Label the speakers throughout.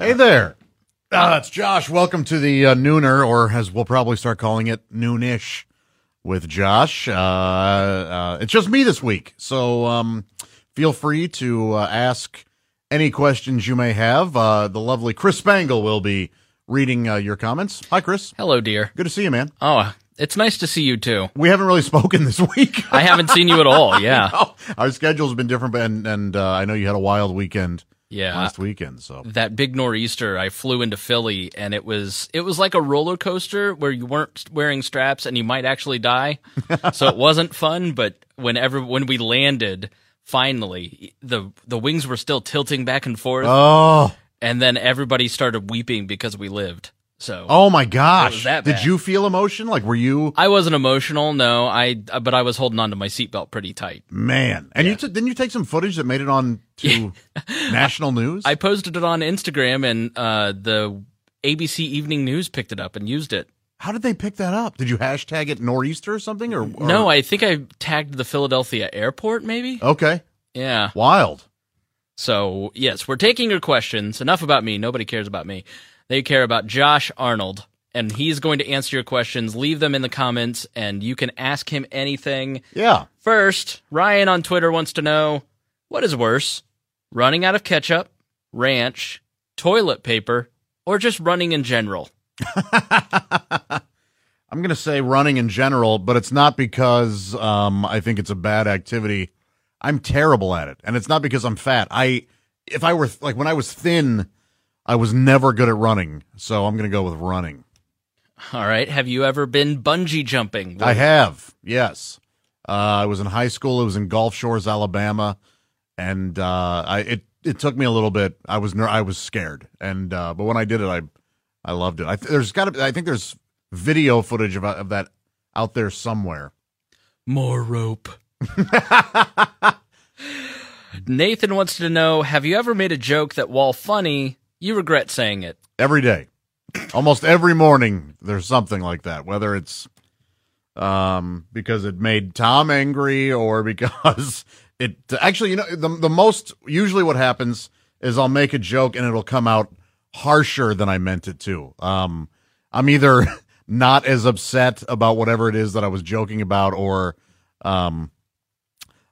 Speaker 1: Hey there. Uh, it's Josh. Welcome to the uh, Nooner, or as we'll probably start calling it, Noonish with Josh. Uh, uh, it's just me this week. So um, feel free to uh, ask any questions you may have. Uh, the lovely Chris Spangle will be reading uh, your comments. Hi, Chris.
Speaker 2: Hello, dear.
Speaker 1: Good to see you, man.
Speaker 2: Oh, it's nice to see you too.
Speaker 1: We haven't really spoken this week.
Speaker 2: I haven't seen you at all. Yeah.
Speaker 1: Our schedules have been different, and, and uh, I know you had a wild weekend
Speaker 2: Yeah.
Speaker 1: last weekend. So
Speaker 2: that big nor'easter, I flew into Philly and it was it was like a roller coaster where you weren't wearing straps and you might actually die. so it wasn't fun, but whenever when we landed, finally, the the wings were still tilting back and forth
Speaker 1: oh,
Speaker 2: and then everybody started weeping because we lived. So
Speaker 1: oh my gosh! Did you feel emotion? Like, were you
Speaker 2: I wasn't emotional, no. I but I was holding on to my seatbelt pretty tight.
Speaker 1: man? And you t- didn't you take some footage that made it on to national news?
Speaker 2: I posted it on Instagram, and uh, the ABC Evening News picked it up and used it.
Speaker 1: How did they pick that up? Did you hashtag it nor'easter or something? Or, or-
Speaker 2: No, I think I tagged the Philadelphia airport, maybe.
Speaker 1: Okay,
Speaker 2: Yeah.
Speaker 1: wild.
Speaker 2: So yes, we're taking your questions. Enough about me. Nobody cares about me. They care about Josh Arnold, and he's going to answer your questions. Leave them in the comments, and you can ask him anything.
Speaker 1: Yeah.
Speaker 2: First, Ryan on Twitter wants to know what is worse, running out of ketchup, ranch, toilet paper, or just running in general.
Speaker 1: I'm gonna say running in general, but it's not because um, I think it's a bad activity. I'm terrible at it, and it's not because I'm fat. I, if I were like when I was thin, I was never good at running. So I'm gonna go with running.
Speaker 2: All right. Have you ever been bungee jumping?
Speaker 1: I have, yes. Uh, I was in high school. It was in Gulf Shores, Alabama, and uh, I it it took me a little bit. I was ner- I was scared, and uh, but when I did it, I I loved it. I th- there's got to I think there's video footage of of that out there somewhere.
Speaker 2: More rope. Nathan wants to know Have you ever made a joke that, while funny, you regret saying it?
Speaker 1: Every day, almost every morning, there's something like that. Whether it's um because it made Tom angry or because it actually you know the the most usually what happens is I'll make a joke and it'll come out harsher than I meant it to. Um I'm either not as upset about whatever it is that I was joking about or um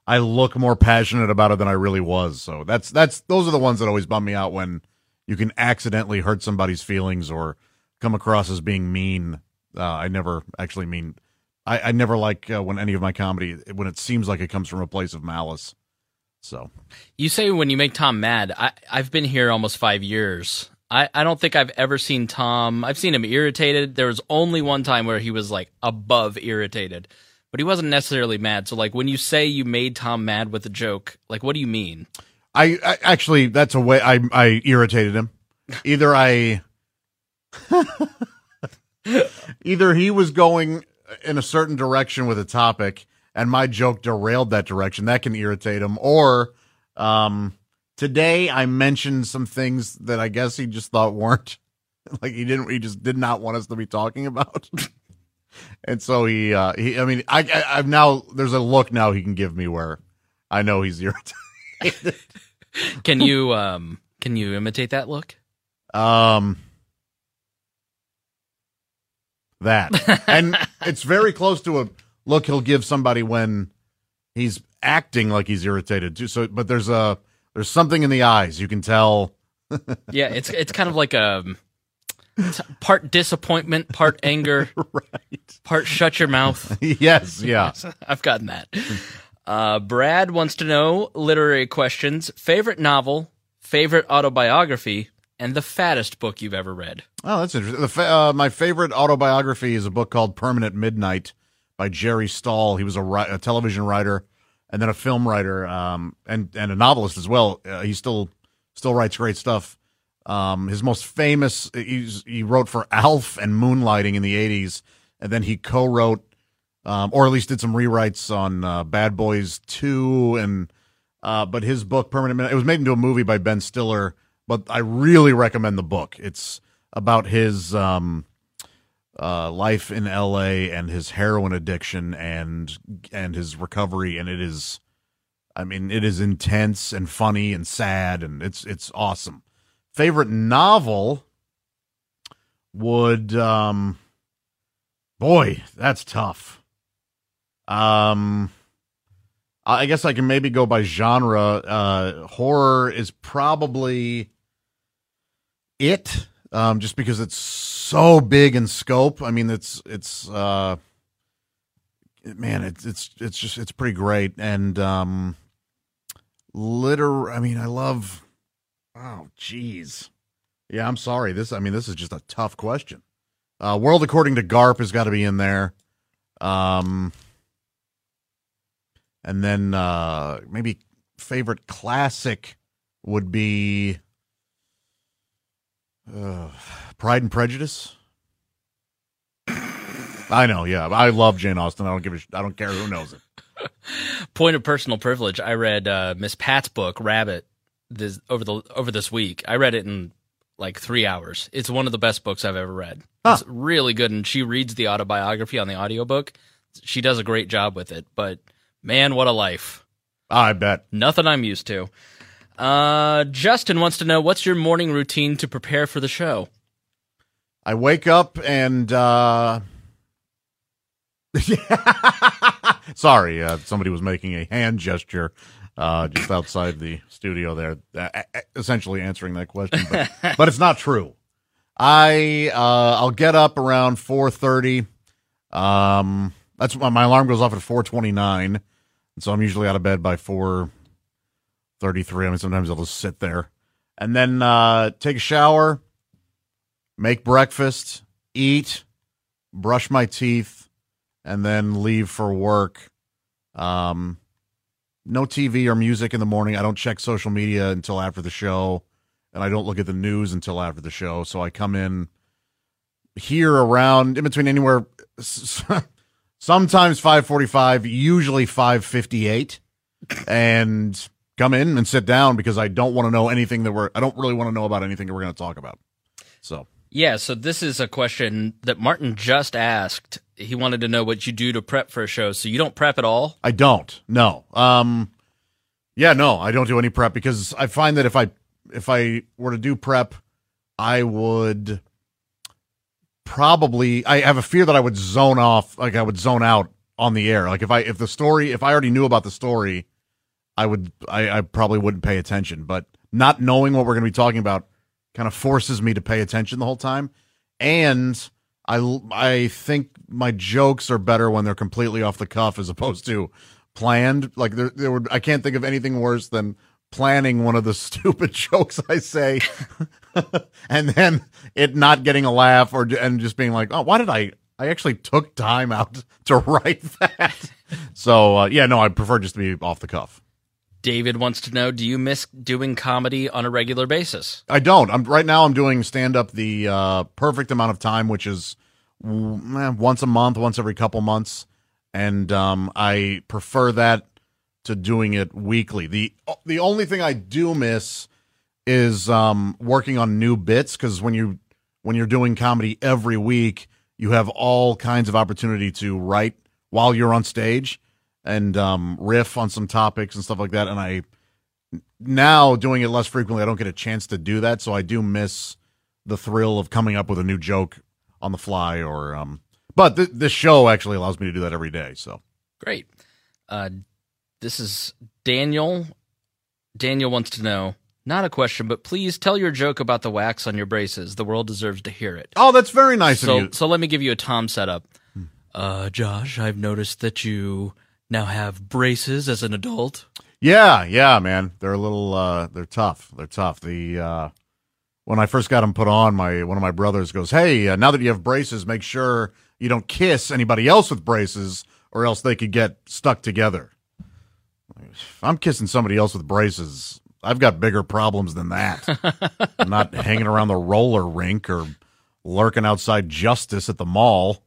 Speaker 1: I look more passionate about it than I really was. So that's that's those are the ones that always bum me out when you can accidentally hurt somebody's feelings or come across as being mean. Uh, I never actually mean. I, I never like uh, when any of my comedy when it seems like it comes from a place of malice. So
Speaker 2: You say when you make Tom mad. I, I've been here almost five years. I, I don't think I've ever seen Tom. I've seen him irritated. There was only one time where he was like above irritated, but he wasn't necessarily mad. So, like, when you say you made Tom mad with a joke, like, what do you mean?
Speaker 1: I, I actually that's a way I I irritated him. Either I either he was going in a certain direction with a topic and my joke derailed that direction. That can irritate him. Or um today I mentioned some things that I guess he just thought weren't like he didn't he just did not want us to be talking about. and so he uh he I mean I, I I've now there's a look now he can give me where I know he's irritated.
Speaker 2: Can you um can you imitate that look?
Speaker 1: Um, that and it's very close to a look he'll give somebody when he's acting like he's irritated too. So, but there's a there's something in the eyes you can tell.
Speaker 2: Yeah, it's it's kind of like a part disappointment, part anger,
Speaker 1: right.
Speaker 2: part shut your mouth.
Speaker 1: yes. Yeah.
Speaker 2: I've gotten that. Uh, Brad wants to know literary questions, favorite novel, favorite autobiography, and the fattest book you've ever read.
Speaker 1: Oh, that's interesting. Fa- uh, my favorite autobiography is a book called Permanent Midnight by Jerry Stahl. He was a, ri- a television writer and then a film writer um, and and a novelist as well. Uh, he still still writes great stuff. Um, his most famous, he wrote for Alf and Moonlighting in the '80s, and then he co-wrote, um, or at least did some rewrites on uh, Bad Boys Two, and uh, but his book Permanent Midnight, it was made into a movie by Ben Stiller. But I really recommend the book. It's about his um, uh, life in L.A. and his heroin addiction and and his recovery, and it is, I mean, it is intense and funny and sad, and it's it's awesome. favorite novel would um boy, that's tough. Um I guess I can maybe go by genre. Uh horror is probably it um just because it's so big in scope. I mean it's it's uh man, it's it's it's just it's pretty great and um liter I mean I love oh jeez. Yeah, I'm sorry. This I mean this is just a tough question. Uh World According to Garp has got to be in there. Um and then uh maybe favorite classic would be uh, Pride and Prejudice. I know, yeah. I love Jane Austen. I don't give a sh- I don't care who knows it.
Speaker 2: Point of personal privilege. I read uh, Miss Pat's book Rabbit this over the over this week. I read it in like three hours. It's one of the best books I've ever read.
Speaker 1: Huh.
Speaker 2: It's really good, and she reads the autobiography on the audiobook. She does a great job with it. But man, what a life!
Speaker 1: I bet.
Speaker 2: Nothing I'm used to. Uh, Justin wants to know what's your morning routine to prepare for the show.
Speaker 1: I wake up and uh sorry, uh, somebody was making a hand gesture uh just outside the studio there, uh, essentially answering that question, but, but it's not true. I uh I'll get up around 4:30. Um that's my alarm goes off at 4:29, and so I'm usually out of bed by 4:33. I mean sometimes I'll just sit there. And then uh take a shower, make breakfast, eat, brush my teeth, and then leave for work. Um, no TV or music in the morning. I don't check social media until after the show, and I don't look at the news until after the show. So I come in here around in between anywhere, sometimes five forty-five, usually five fifty-eight, and come in and sit down because I don't want to know anything that we're. I don't really want to know about anything that we're going to talk about. So
Speaker 2: Yeah, so this is a question that Martin just asked. He wanted to know what you do to prep for a show. So you don't prep at all?
Speaker 1: I don't. No. Um yeah, no, I don't do any prep because I find that if I if I were to do prep, I would probably I have a fear that I would zone off, like I would zone out on the air. Like if I if the story if I already knew about the story, I would I, I probably wouldn't pay attention. But not knowing what we're gonna be talking about kind of forces me to pay attention the whole time. And I I think my jokes are better when they're completely off the cuff as opposed to planned. Like there, there would I can't think of anything worse than planning one of the stupid jokes I say, and then it not getting a laugh or and just being like, oh, why did I? I actually took time out to write that. So uh, yeah, no, I prefer just to be off the cuff.
Speaker 2: David wants to know, do you miss doing comedy on a regular basis?
Speaker 1: I don't. I'm right now. I'm doing stand up the uh, perfect amount of time, which is eh, once a month, once every couple months, and um, I prefer that to doing it weekly. the The only thing I do miss is um, working on new bits because when you when you're doing comedy every week, you have all kinds of opportunity to write while you're on stage and um, riff on some topics and stuff like that. And I now doing it less frequently, I don't get a chance to do that, so I do miss the thrill of coming up with a new joke on the fly. Or, um, but th- this show actually allows me to do that every day. So
Speaker 2: Great. Uh, this is Daniel. Daniel wants to know, not a question, but please tell your joke about the wax on your braces. The world deserves to hear it.
Speaker 1: oh, that's very nice
Speaker 2: so,
Speaker 1: of you.
Speaker 2: so let me give you a Tom setup. Uh, Josh, I've noticed that you now have braces as an adult.
Speaker 1: Yeah, yeah, man. They're a little uh they're tough. They're tough. The uh when I first got them put on, my one of my brothers goes, "Hey, uh, now that you have braces, make sure you don't kiss anybody else with braces or else they could get stuck together." If I'm kissing somebody else with braces, I've got bigger problems than that. I'm not hanging around the roller rink or lurking outside Justice at the mall.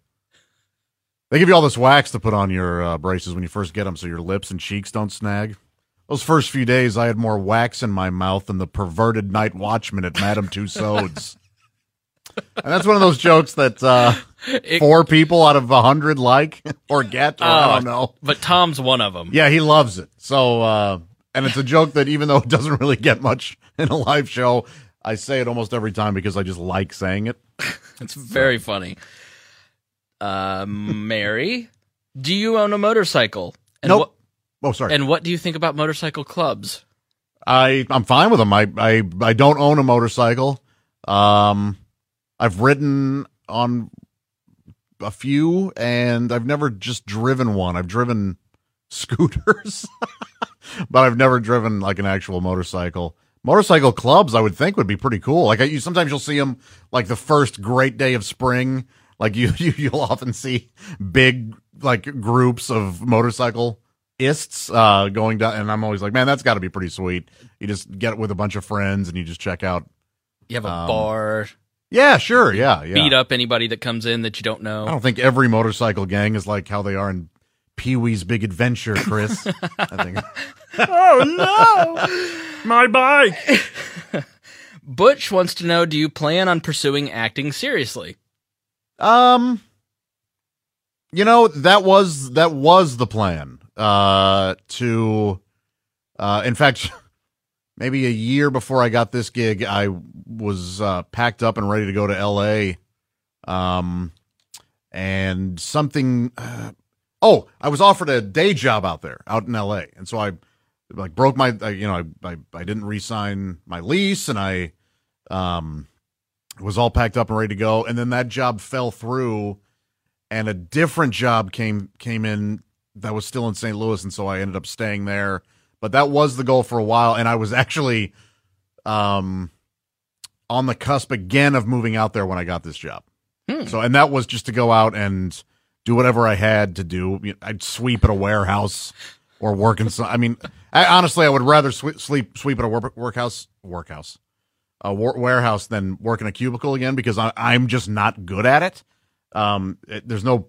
Speaker 1: They give you all this wax to put on your uh, braces when you first get them so your lips and cheeks don't snag. Those first few days, I had more wax in my mouth than the perverted night watchman at Madame Tussauds. and that's one of those jokes that uh,
Speaker 2: It-
Speaker 1: four people out of a hundred like or get, or I
Speaker 2: Oh,
Speaker 1: don't know.
Speaker 2: But Tom's one of them.
Speaker 1: Yeah, he loves it. So, uh, and it's a joke that even though it doesn't really get much in a live show, I say it almost every time because I just like saying it.
Speaker 2: It's very funny. Uh, Mary, do you own a motorcycle? And
Speaker 1: Nope.
Speaker 2: What,
Speaker 1: Oh, sorry.
Speaker 2: and what do you think about motorcycle clubs?
Speaker 1: I I'm fine with them. I I I don't own a motorcycle. Um, I've ridden on a few, and I've never just driven one. I've driven scooters, but I've never driven like an actual motorcycle. Motorcycle clubs, I would think, would be pretty cool. Like you, sometimes you'll see them like the first great day of spring. Like you, you you'll often see big like groups of motorcycle ists uh going down and i'm always like man that's got to be pretty sweet you just get with a bunch of friends and you just check out
Speaker 2: You have a
Speaker 1: Um,
Speaker 2: bar,
Speaker 1: yeah sure yeah yeah
Speaker 2: beat up anybody that comes in that you don't know.
Speaker 1: i don't think every motorcycle gang is like how they are in pee-wee's big adventure chris i think
Speaker 2: Oh no!
Speaker 3: My bike.
Speaker 2: Butch wants to know: Do you plan on pursuing acting seriously?
Speaker 1: um you know that was that was the plan uh to uh in fact maybe a year before i got this gig i was uh packed up and ready to go to la um and something uh, oh i was offered a day job out there out in la and so i like broke my I, you know I, I i didn't re-sign my lease and i um was all packed up and ready to go. And then that job fell through and a different job came came in that was still in st louis. And so i ended up staying there. But that was the goal for a while. And i was actually um on the cusp again of moving out there when i got this job.
Speaker 2: Hmm.
Speaker 1: so and that was just to go out and do whatever I had to do. I'd sweep at a warehouse or work in some. I mean, I, honestly, I would rather sweep sleep sweep at a work, workhouse workhouse a war, warehouse than work in a cubicle again because I, I'm just not good at it. Um, it- there's no,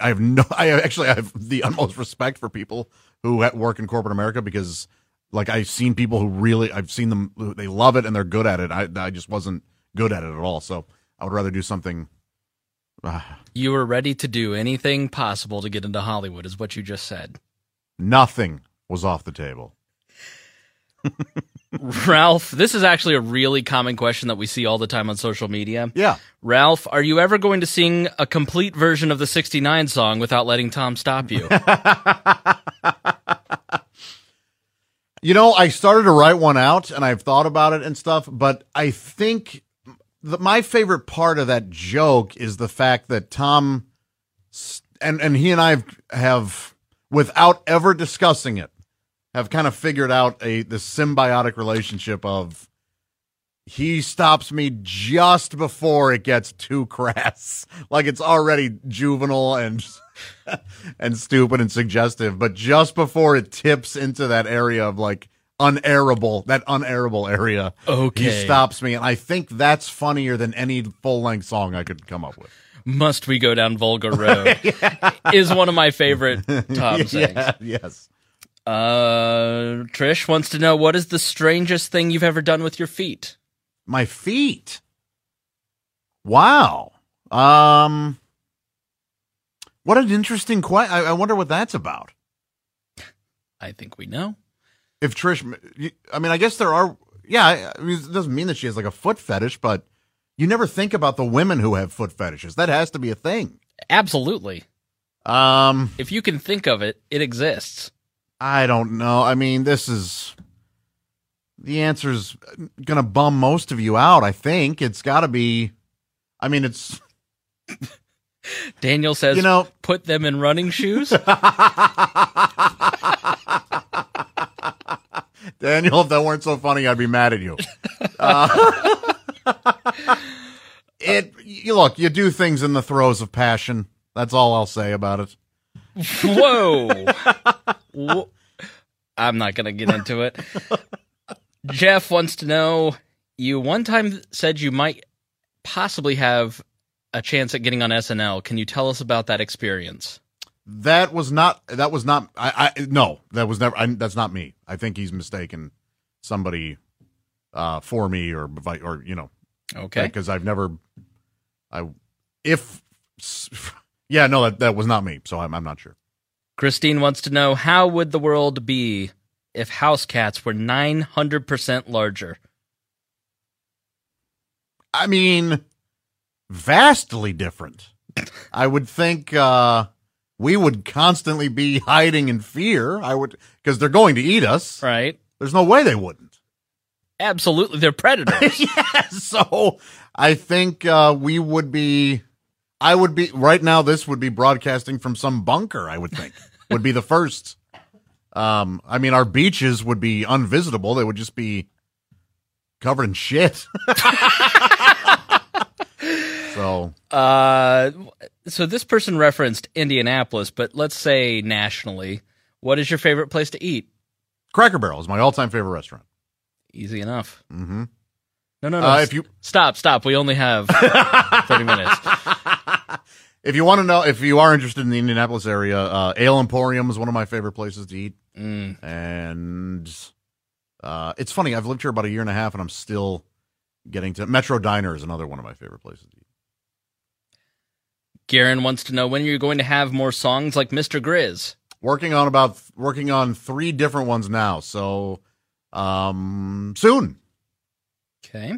Speaker 1: I have no, I actually have the utmost respect for people who work in corporate America because, like, I've seen people who really, I've seen them, they love it and they're good at it. I, I just wasn't good at it at all. So I would rather do something.
Speaker 2: You were ready to do anything possible to get into Hollywood, is what you just said.
Speaker 1: nothing was off the table.
Speaker 2: Ralph, this is actually a really common question that we see all the time on social media.
Speaker 1: Yeah.
Speaker 2: Ralph, are you ever going to sing a complete version of the 69 song without letting Tom stop you?
Speaker 1: You know, I started to write one out and I've thought about it and stuff, but I think the, my favorite part of that joke is the fact that Tom and and he and I have, have without ever discussing it have kind of figured out a the symbiotic relationship of he stops me just before it gets too crass. Like it's already juvenile and and stupid and suggestive but just before it tips into that area of like unairable that unairable area
Speaker 2: Okay.
Speaker 1: he stops me and i think that's funnier than any full-length song i could come up with
Speaker 2: Must we go down Volga Road? Is one of my favorite Tom
Speaker 1: yeah yes
Speaker 2: Uh, Trish wants to know what is the strangest thing you've ever done with your feet?
Speaker 1: my feet wow um what an interesting question I, I wonder what that's about
Speaker 2: I think we know.
Speaker 1: If trish i mean i guess there are yeah I- mean, it doesn't mean that she has like a foot fetish but you never think about the women who have foot fetishes that has to be a thing
Speaker 2: Absolutely.
Speaker 1: um
Speaker 2: If you can think of it, it exists.
Speaker 1: I don't know. I mean, this is the answer's gonna bum most of you out. I think it's got to be. I mean, it's
Speaker 2: Daniel says,
Speaker 1: you know.
Speaker 2: put them in running shoes.
Speaker 1: Daniel, if that weren't so funny, I'd be mad at you. Uh, it. You look. You do things in the throes of passion. That's all I'll say about it.
Speaker 2: Whoa. I'm not going to get into it. Jeff wants to know you one time said you might possibly have a chance at getting on SNL. Can you tell us about that experience?
Speaker 1: That was not. That was not. I. I no. That was never. I, that's not me. I think he's mistaken somebody uh, for me or or you know
Speaker 2: Okay.
Speaker 1: because I've never, I, if, yeah, no, that, that was not me. So I'm, I'm not sure.
Speaker 2: Christine wants to know how would the world be if house cats were 900% larger?
Speaker 1: I mean, vastly different. I would think uh, we would constantly be hiding in fear. I would because they're going to eat us.
Speaker 2: Right.
Speaker 1: There's no way they wouldn't.
Speaker 2: Absolutely, they're predators.
Speaker 1: yeah. So I think uh, we would be. I would be right now. This would be broadcasting from some bunker. I would think would be the first. Um, I mean, our beaches would be unvisitable. They would just be covered in shit. So,
Speaker 2: uh, so this person referenced Indianapolis, but let's say nationally, what is your favorite place to eat?
Speaker 1: Cracker Barrel is my all-time favorite restaurant.
Speaker 2: Easy enough.
Speaker 1: Mm-hmm.
Speaker 2: No, no, no.
Speaker 1: Uh, if you
Speaker 2: stop, stop. We only have thirty minutes.
Speaker 1: if you want to know, if you are interested in the Indianapolis area, uh, Ale Emporium is one of my favorite places to eat.
Speaker 2: Mm.
Speaker 1: And uh, it's funny, I've lived here about a year and a half, and I'm still getting to Metro Diner is another one of my favorite places to eat.
Speaker 2: Garen wants to know when you're going to have more songs like Mr. Grizz.
Speaker 1: Working on about working on three different ones now, so um, soon.
Speaker 2: Okay.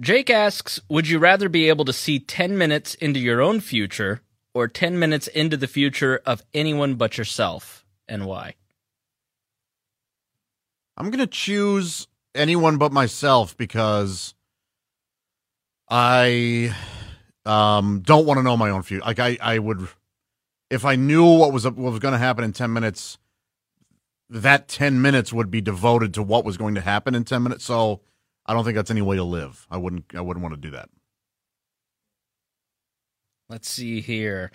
Speaker 2: Jake asks, would you rather be able to see 10 minutes into your own future or 10 minutes into the future of anyone but yourself and why?
Speaker 1: I'm going to choose anyone but myself because I um, don't want to know my own future. Like I, I would, if I knew what was what was going to happen in 10 minutes, that 10 minutes would be devoted to what was going to happen in 10 minutes. So I don't think that's any way to live. I wouldn't I wouldn't want to do that.
Speaker 2: Let's see here.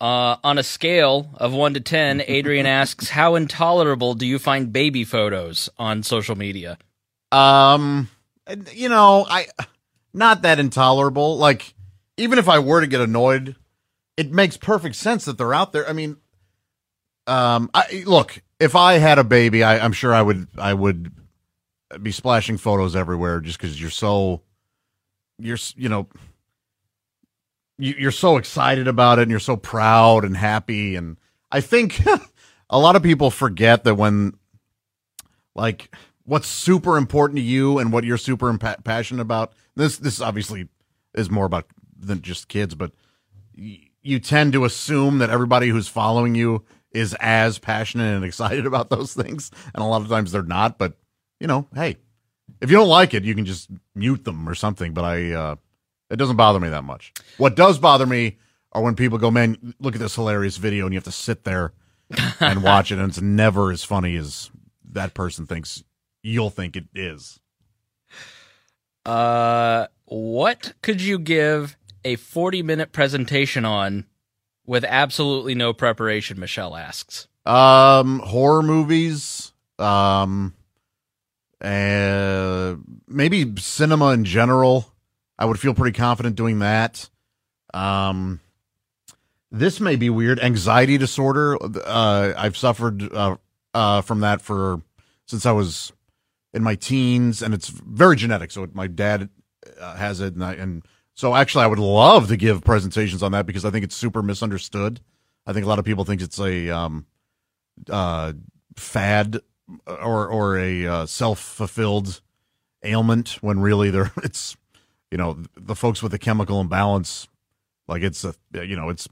Speaker 2: Uh, on a scale of 1 to 10, Adrian asks, How intolerable do you find baby photos on social media?
Speaker 1: Um, you know, I not that intolerable. Like, even if I were to get annoyed, it makes perfect sense that they're out there. I mean, um, I look if I had a baby, I, I'm sure I would I would be splashing photos everywhere just because you're so you're you know you're so excited about it and you're so proud and happy and i think a lot of people forget that when like what's super important to you and what you're super passionate about this this obviously is more about than just kids but y- you tend to assume that everybody who's following you is as passionate and excited about those things and a lot of times they're not but you know hey if you don't like it you can just mute them or something but i uh it doesn't bother me that much. What does bother me are when people go, "Man, look at this hilarious video," and you have to sit there and watch it, and it's never as funny as that person thinks you'll think it is.
Speaker 2: Uh, what could you give a forty-minute presentation on with absolutely no preparation? Michelle asks.
Speaker 1: Um, horror movies. Um, uh, maybe cinema in general. I would feel pretty confident doing that. Um, this may be weird. Anxiety disorder. Uh, I've suffered uh, uh, from that for since I was in my teens, and it's very genetic. So my dad uh, has it, and, I, and so actually, I would love to give presentations on that because I think it's super misunderstood. I think a lot of people think it's a um, uh, fad or or a uh, self fulfilled ailment when really there it's you know the folks with the chemical imbalance like it's a you know it's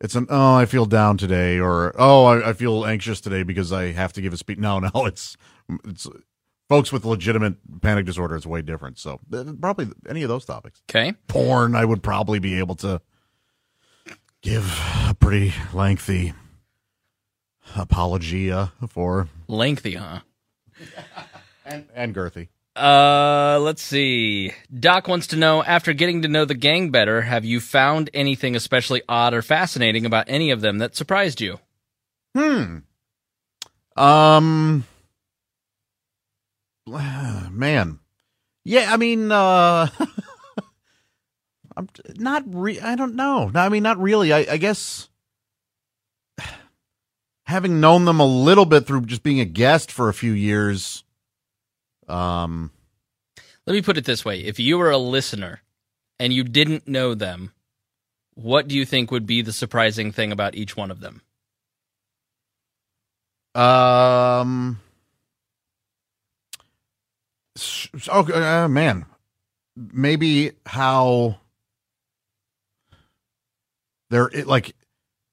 Speaker 1: it's an oh i feel down today or oh i, I feel anxious today because i have to give a speech no no it's it's folks with legitimate panic disorder is way different so probably any of those topics
Speaker 2: okay
Speaker 1: porn i would probably be able to give a pretty lengthy apologia for
Speaker 2: lengthy huh
Speaker 1: and, and girthy
Speaker 2: uh, let's see. Doc wants to know after getting to know the gang better, have you found anything especially odd or fascinating about any of them that surprised you?
Speaker 1: Hmm. Um. Man. Yeah, I mean, uh, I'm not re. I don't know. I mean, not really. I, I guess having known them a little bit through just being a guest for a few years um,
Speaker 2: let me put it this way: if you were a listener and you didn't know them, what do you think would be the surprising thing about each one of them?
Speaker 1: Um. Okay, uh, man, maybe how there it, like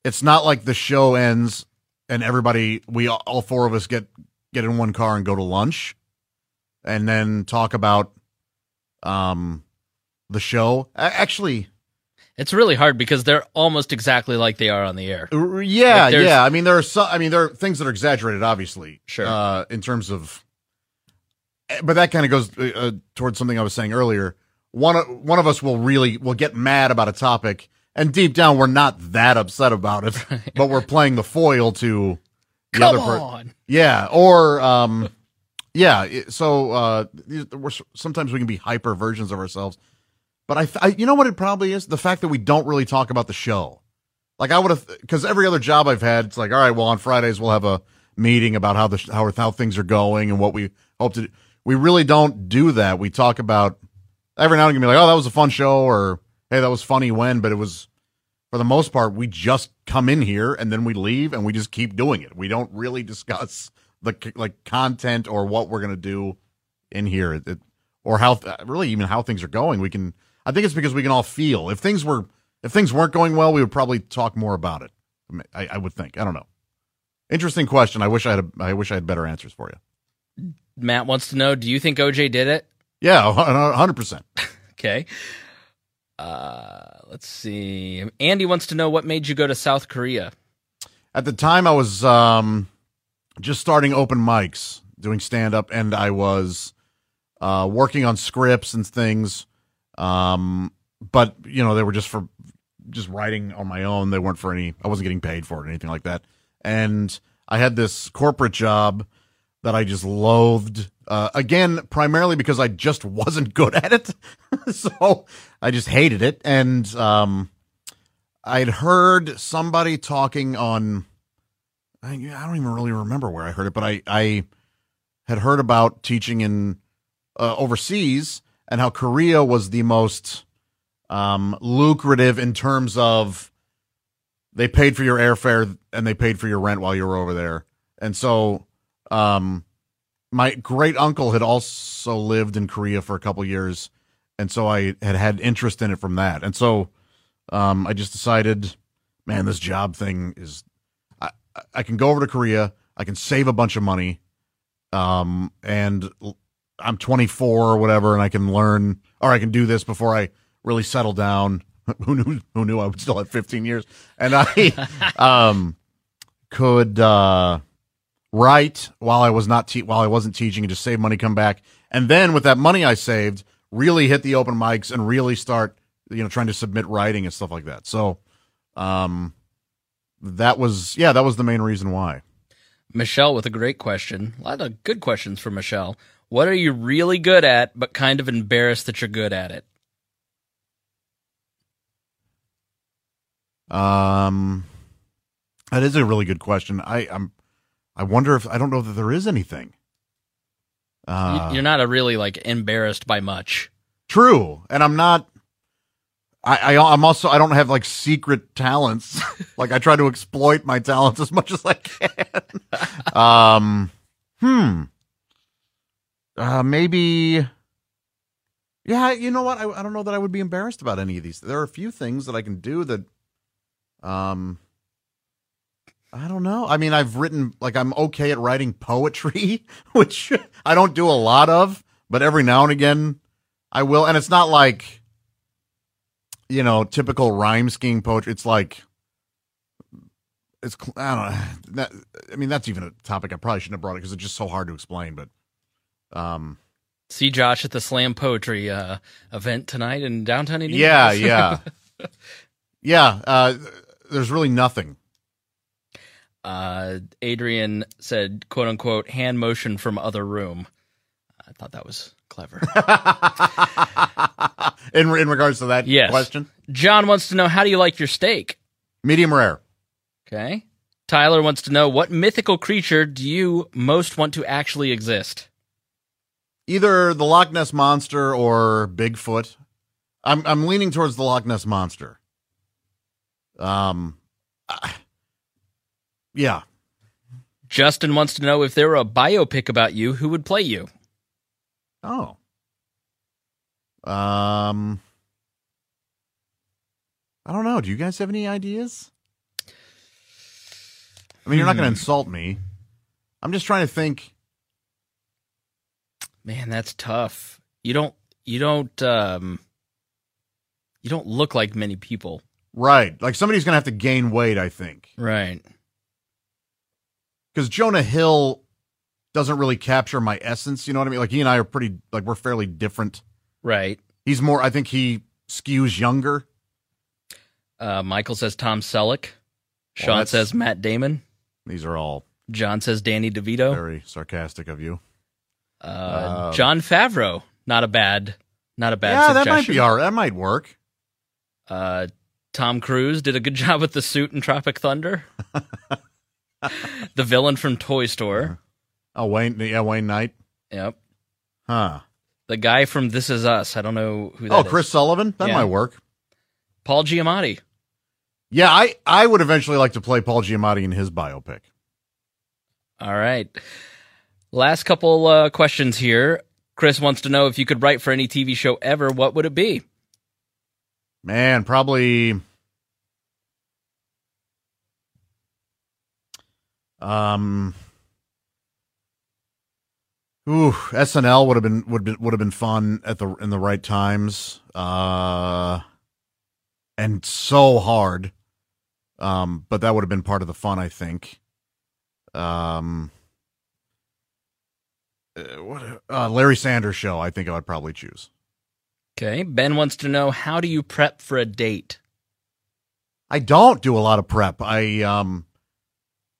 Speaker 1: it's not like the show ends and everybody we all- four of us get get in one car and go to lunch and then talk about um the show actually
Speaker 2: It's really hard because they're almost exactly like they are on the air.
Speaker 1: yeah
Speaker 2: Like,
Speaker 1: yeah i mean there are some i mean there are things that are exaggerated obviously
Speaker 2: Sure.
Speaker 1: uh in terms of but that kind of goes uh, uh, towards something i was saying earlier one of one of us will really will get mad about a topic and deep down we're not that upset about it but we're playing the foil to the
Speaker 2: Come
Speaker 1: other person yeah, or um, yeah. So uh, we're sometimes we can be hyper versions of ourselves, but I, I, you know what it probably is the fact that we don't really talk about the show. Like I would have, because every other job I've had, it's like, all right, well, on Fridays we'll have a meeting about how the how how things are going and what we hope to. do. We really don't do that. We talk about every now and again, be like, oh, that was a fun show, or hey, that was funny when, but it was for the most part, we just come in here and then we leave and we just keep doing it. We don't really discuss the like content or what we're gonna do in here, it, it- or how uh, really even how things are going. We can. I think it's because we can all feel if things were if things weren't going well, we would probably talk more about it. I, I would think. I don't know. Interesting question. I wish I had. A, I wish I had better answers for you.
Speaker 2: Matt wants to know, do you think OJ did it?
Speaker 1: Yeah, hundred percent.
Speaker 2: Okay. Uh, let's see. Andy wants to know what made you go to South Korea.
Speaker 1: At the time, I was um, just starting open mics, doing stand up, and I was uh, working on scripts and things. Um, but you know, they were just for just writing on my own. They weren't for any. I wasn't getting paid for it or anything like that. And I had this corporate job that I just loathed. Uh, again, primarily because I just wasn't good at it, so I just hated it. And um, I'd heard somebody talking on. I, I don't even really remember where I heard it, but I I had heard about teaching in uh, overseas and how Korea was the most um, lucrative in terms of they paid for your airfare and they paid for your rent while you were over there, and so um, my great uncle had also lived in Korea for a couple years, and so I had had interest in it from that, and so um, I just decided, man, this job thing is, I I can go over to Korea, I can save a bunch of money, um, and I'm 24 or whatever, and I can learn, or I can do this before I really settle down. Who knew? Who knew I would still have 15 years, and I um could uh write while I was not te- while I wasn't teaching and just save money, come back, and then with that money I saved, really hit the open mics and really start you know trying to submit writing and stuff like that. So, um, that was yeah, that was the main reason why.
Speaker 2: Michelle with a great question. A lot of good questions for Michelle. What are you really good at, but kind of embarrassed that you're good at it?
Speaker 1: Um, that is a really good question. I I'm I wonder if I don't know that there is anything. Uh,
Speaker 2: you're not a really like embarrassed by much.
Speaker 1: True, and I'm not. I, I I'm also I don't have like secret talents. like I try to exploit my talents as much as I can. um, hmm. Uh, maybe. Yeah, you know what? I I don't know that I would be embarrassed about any of these. There are a few things that I can do that. Um. I don't know. I mean, I've written like I'm okay at writing poetry, which I don't do a lot of, but every now and again I will, and it's not like you know typical rhyme scheme poetry. It's like it's I don't know. That, I mean, that's even a topic I probably shouldn't have brought it because it's just so hard to explain. But um,
Speaker 2: See Josh at the slam poetry uh, event tonight in downtown
Speaker 1: yeah,
Speaker 2: Indianapolis.
Speaker 1: yeah, yeah. Uh, there's really nothing.
Speaker 2: Uh, Adrian said, "quote unquote" hand motion from other room. I thought that was clever.
Speaker 1: in in regards to that
Speaker 2: Yes.
Speaker 1: question,
Speaker 2: John wants to know how do you like your steak?
Speaker 1: medium rare.
Speaker 2: Okay. Tyler wants to know what mythical creature do you most want to actually exist?
Speaker 1: Either the Loch Ness monster or Bigfoot. I'm I'm leaning towards the Loch Ness monster. Um, I- yeah.
Speaker 2: Justin wants to know if there were a biopic about you, who would play you?
Speaker 1: Oh. Um, I don't know. Do you guys have any ideas? I mean, you're not going to
Speaker 2: Hmm.
Speaker 1: insult me. I'm just trying to think.
Speaker 2: Man, that's tough. You don't you don't um you don't look like many people.
Speaker 1: Right, like somebody's going to have to gain weight. I think
Speaker 2: Right.
Speaker 1: Because Jonah Hill doesn't really capture my essence. You know what I mean? Like he and I are pretty like we're fairly different.
Speaker 2: Right.
Speaker 1: He's more. I think he skews younger.
Speaker 2: Uh Michael says Tom Selleck. Sean
Speaker 1: that's-
Speaker 2: says Matt Damon.
Speaker 1: These are all
Speaker 2: John says Danny DeVito.
Speaker 1: very sarcastic of you.
Speaker 2: Uh,
Speaker 1: Um,
Speaker 2: Jon Favreau. Not a bad not a bad
Speaker 1: yeah, that might be all right. That might work.
Speaker 2: Uh, Tom Cruise did a good job with the suit in Tropic Thunder. the villain from Toy Story.
Speaker 1: Oh, Wayne. Yeah, Wayne Knight.
Speaker 2: Yep.
Speaker 1: Huh.
Speaker 2: The guy from This Is Us. I don't know who that
Speaker 1: Oh,
Speaker 2: is.
Speaker 1: Chris Sullivan. That
Speaker 2: Yeah.
Speaker 1: might work.
Speaker 2: Paul Giamatti.
Speaker 1: Yeah, I I would eventually like to play Paul Giamatti in his biopic.
Speaker 2: All right. Last couple uh, questions here. Chris wants to know if you could write for any TV show ever, what would it be?
Speaker 1: Man, probably. Um. Ooh, SNL would have been would be, would have been fun at the in the right times. Uh, and so hard. Um, but that would have been part of the fun, I think. Um. uh, what uh, Larry Sanders show? I think I would probably choose.
Speaker 2: Okay. Ben wants to know how do you prep for a date?
Speaker 1: I don't do a lot of prep. I um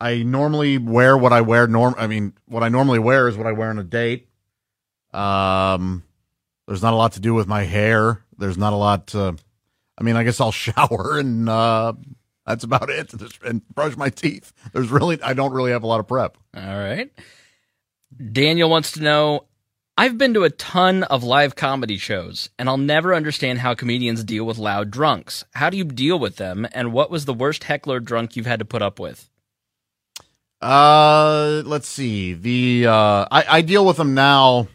Speaker 1: I normally wear what I wear norm I mean what I normally wear is what I wear on a date. Um there's not a lot to do with my hair. There's not a lot to I mean I guess I'll shower and uh that's about it and brush my teeth. There's really I don't really have a lot of prep.
Speaker 2: All right. Daniel wants to know I've been to a ton of live comedy shows, and I'll never understand how comedians deal with loud drunks. How do you deal with them, and what was the worst heckler drunk you've had to put up with?
Speaker 1: Uh, let's see. The uh, I, I deal with them now.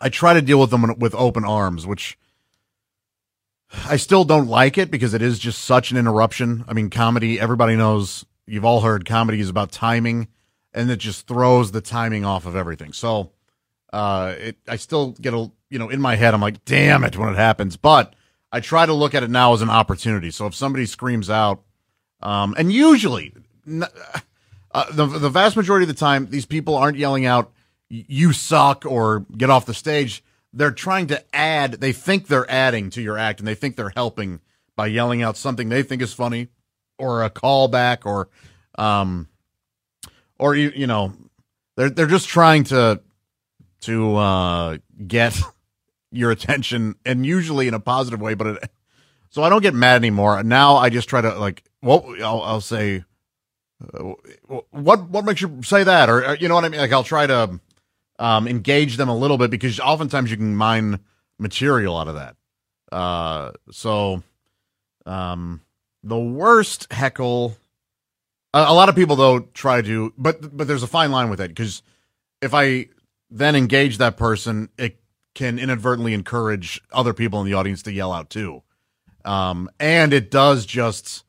Speaker 1: I try to deal with them with open arms, which I still don't like it because it is just such an interruption. I mean, comedy. Everybody knows. You've all heard comedy is about timing, and it just throws the timing off of everything. So, uh, it I still get a you know in my head. I'm like, damn it when it happens, but I try to look at it now as an opportunity. So if somebody screams out, um, and usually. n- uh, the the vast majority of the time, these people aren't yelling out "you suck" or "get off the stage." They're trying to add. They think they're adding to your act, and they think they're helping by yelling out something they think is funny, or a callback, or um, or you you know, they're they're just trying to to uh get your attention, and usually in a positive way. But it, so I don't get mad anymore. Now I just try to like. Well, I'll, I'll say what what makes you say that? Or, or you know what i mean? Like i'll try to um engage them a little bit because oftentimes you can mine material out of that. Uh so um the worst heckle a, a lot of people though try to but but there's a fine line with it because if i then engage that person it can inadvertently encourage other people in the audience to yell out too. Um and it does just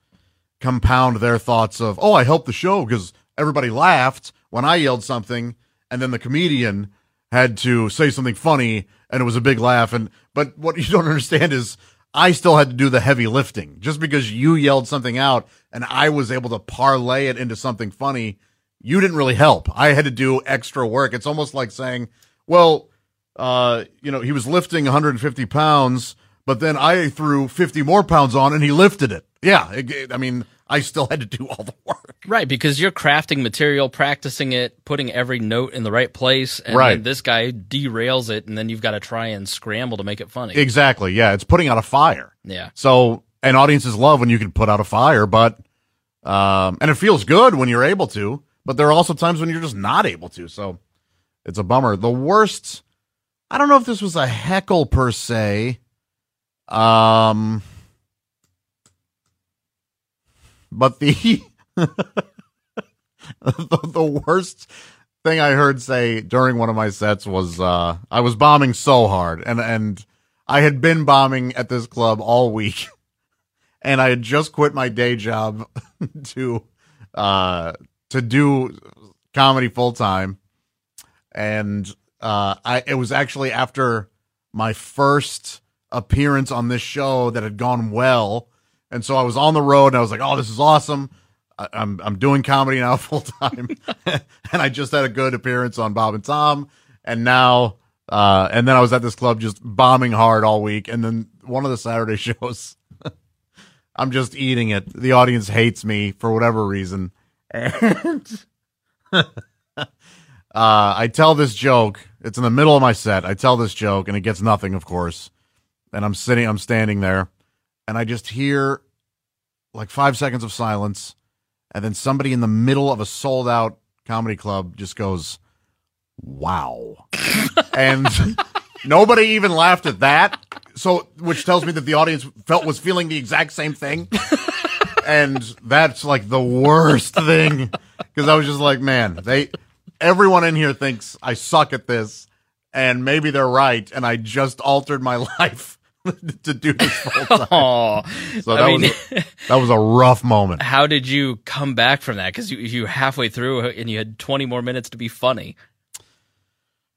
Speaker 1: compound their thoughts of, oh, I helped the show because everybody laughed when I yelled something, and then the comedian had to say something funny, and it was a big laugh. And but what you don't understand is I still had to do the heavy lifting. Just because you yelled something out and I was able to parlay it into something funny, you didn't really help. I had to do extra work. It's almost like saying, well, uh, you know, he was lifting 150 pounds, but then I threw 50 more pounds on and he lifted it. Yeah, it- I mean, I still had to do all the work.
Speaker 2: Right, because you're crafting material, practicing it, putting every note in the right place, and
Speaker 1: Right.
Speaker 2: this guy derails it, and then you've got to try and scramble to make it funny.
Speaker 1: Exactly. Yeah, it's putting out a fire.
Speaker 2: yeah.
Speaker 1: So, and audiences love when you can put out a fire, but um, and it feels good when you're able to. But there are also times when you're just not able to. So, it's a bummer. The worst. I don't know if this was a heckle per se. Um, but the the, the worst thing I heard say during one of my sets was uh, I was bombing so hard, and and I had been bombing at this club all week, and I had just quit my day job to uh, to do comedy full time, and uh, I it was actually after my first appearance on this show that had gone well, and so I was on the road and I was like, "Oh, this is awesome." I- I'm I'm doing comedy now full time, and I just had a good appearance on Bob and Tom, and now uh, and then I was at this club just bombing hard all week, and then one of the Saturday shows, I'm just eating it. The audience hates me for whatever reason, and uh, I tell this joke. It's in the middle of my set. I tell this joke, and it gets nothing, of course. And I'm sitting, I'm standing there, and I just hear like five seconds of silence, and then somebody in the middle of a sold out comedy club just goes, "Wow," and nobody even laughed at that. So, which tells me that the audience felt was feeling the exact same thing, and that's like the worst thing because I was just like, man, they, everyone in here thinks I suck at this, and maybe they're right, and I just altered my life to do this full time.
Speaker 2: Oh,
Speaker 1: So that
Speaker 2: I mean,
Speaker 1: was a, that was a rough moment.
Speaker 2: how did you come back from that? Because you you halfway through and you had 20 more minutes to be funny.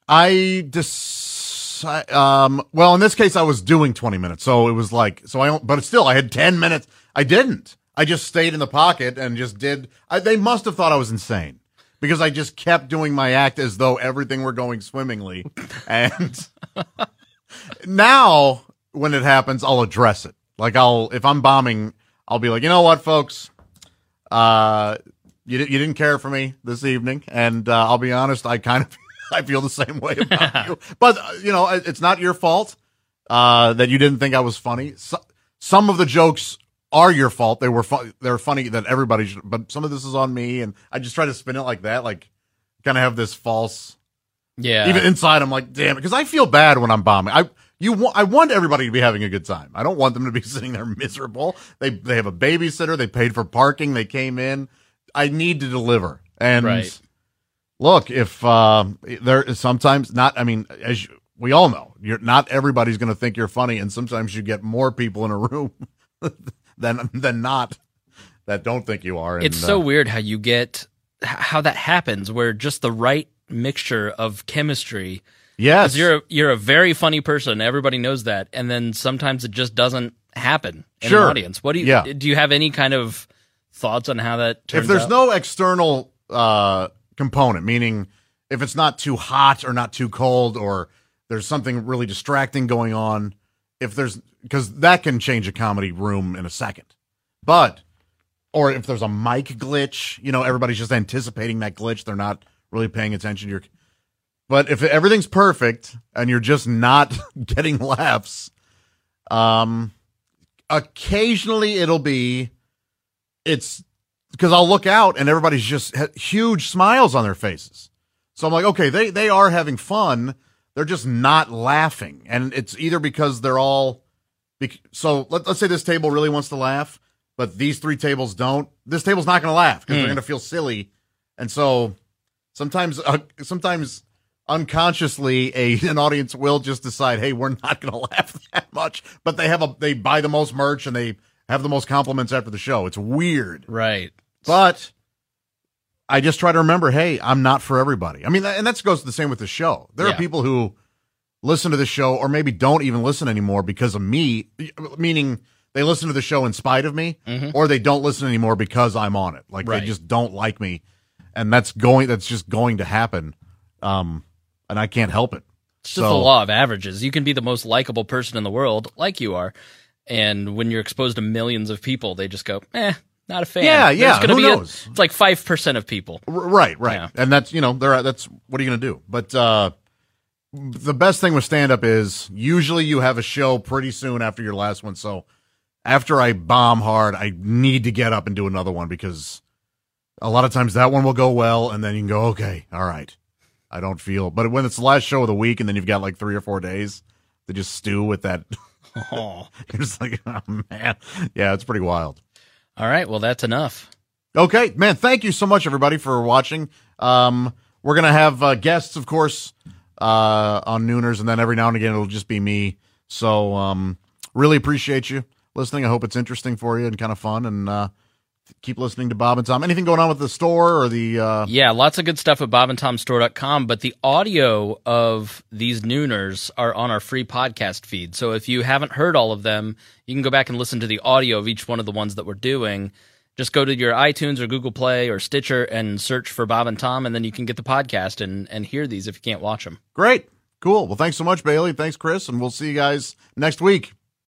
Speaker 1: I decide. Um. Well, in this case, I was doing twenty minutes, so it was like so. I. But still, I had ten minutes. I didn't. I just stayed in the pocket and just did. I, they must have thought I was insane because I just kept doing my act as though everything were going swimmingly. And now, when it happens, I'll address it. Like I'll, if I'm bombing, I'll be like, you know what, folks, uh, you you didn't care for me this evening, and uh, I'll be honest, I kind of I feel the same way about you. But uh, you know, it's not your fault uh, that you didn't think I was funny. So, some of the jokes are your fault. They were fu- they're funny that everybody should, but some of this is on me, and I just try to spin it like that, like kind of have this false.
Speaker 2: Yeah.
Speaker 1: Even inside, I'm like, damn it, because I feel bad when I'm bombing. I you want I want everybody to be having a good time. I don't want them to be sitting there miserable. They they have a babysitter. They paid for parking. They came in. I need to deliver. And
Speaker 2: Right.
Speaker 1: look, if um, there is sometimes not. I mean, as you, we all know, you're not everybody's going to think you're funny, and sometimes you get more people in a room than than not that don't think you are. And,
Speaker 2: it's so
Speaker 1: uh,
Speaker 2: weird how you get how that happens where just the right mixture of chemistry
Speaker 1: yes,
Speaker 2: you're a, you're a very funny person everybody knows that and then sometimes it just doesn't happen in
Speaker 1: Sure.
Speaker 2: an audience what do you
Speaker 1: Yeah.
Speaker 2: do you have any kind of thoughts on how that turns
Speaker 1: if there's
Speaker 2: out?
Speaker 1: no external uh, component, meaning if it's not too hot or not too cold, or there's something really distracting going on, if there's because that can change a comedy room in a second, but or if there's a mic glitch, you know, everybody's just anticipating that glitch, they're not really paying attention to your. But if everything's perfect and you're just not getting laughs, um, occasionally it'll be it's because I'll look out and everybody's just huge smiles on their faces. So I'm like, okay, they they are having fun. They're just not laughing, and it's either because they're all. Bec- so let, let's say this table really wants to laugh, but these three tables don't. This table's not going to laugh because they're
Speaker 2: Hmm.
Speaker 1: going to feel silly, and so sometimes uh, sometimes unconsciously a an audience will just decide, hey, we're not going to laugh that much, but they have a they buy the most merch and they have the most compliments after the show. It's weird.
Speaker 2: right
Speaker 1: But I just try to remember, hey, I'm not for everybody. I mean, and that goes the same with the show. There
Speaker 2: Yeah.
Speaker 1: are people who listen to the show or maybe don't even listen anymore because of me, meaning they listen to the show in spite of me,
Speaker 2: Mhm.
Speaker 1: or they don't listen anymore because I'm on it. Like
Speaker 2: Right.
Speaker 1: they just don't like me. And that's going that's just going to happen. Um and I can't help it.
Speaker 2: It's just
Speaker 1: So-
Speaker 2: the law of averages. You can be the most likable person in the world, like you are, and when you're exposed to millions of people, they just go, "Eh, not a fan."
Speaker 1: Yeah,
Speaker 2: There's
Speaker 1: yeah,
Speaker 2: gonna
Speaker 1: who
Speaker 2: be a-
Speaker 1: knows?
Speaker 2: it's like five percent of people.
Speaker 1: Right, right.
Speaker 2: Yeah.
Speaker 1: And that's, you know, there that's what are you going to do? But uh the best thing with stand up is usually you have a show pretty soon after your last one. So after I bomb hard, I need to get up and do another one because a lot of times that one will go well and then you can go, okay, all right. I don't feel, but when it's the last show of the week and then you've got like three or four days to just stew with that,
Speaker 2: Oh.
Speaker 1: you're just like, oh man. Yeah, it's pretty wild.
Speaker 2: All right, well that's enough.
Speaker 1: Okay, man. Thank you so much, everybody, for watching. Um, we're gonna have uh, guests, of course, uh, on Nooners, and then every now and again it'll just be me So, um, really appreciate you listening. I hope it's interesting for you and kind of fun. And uh, keep listening to Bob and Tom. Anything going on with the store or the? Uh...
Speaker 2: Yeah, lots of good stuff at bobandtomstore.com. But the audio of these nooners are on our free podcast feed. So if you haven't heard all of them, you can go back and listen to the audio of each one of the ones that we're doing. Just go to your iTunes or Google Play or Stitcher and search for Bob and Tom, and then you can get the podcast and, and hear these if you can't watch them.
Speaker 1: Great. Cool. Well, thanks so much, Bailey. Thanks, Chris. And we'll see you guys next week.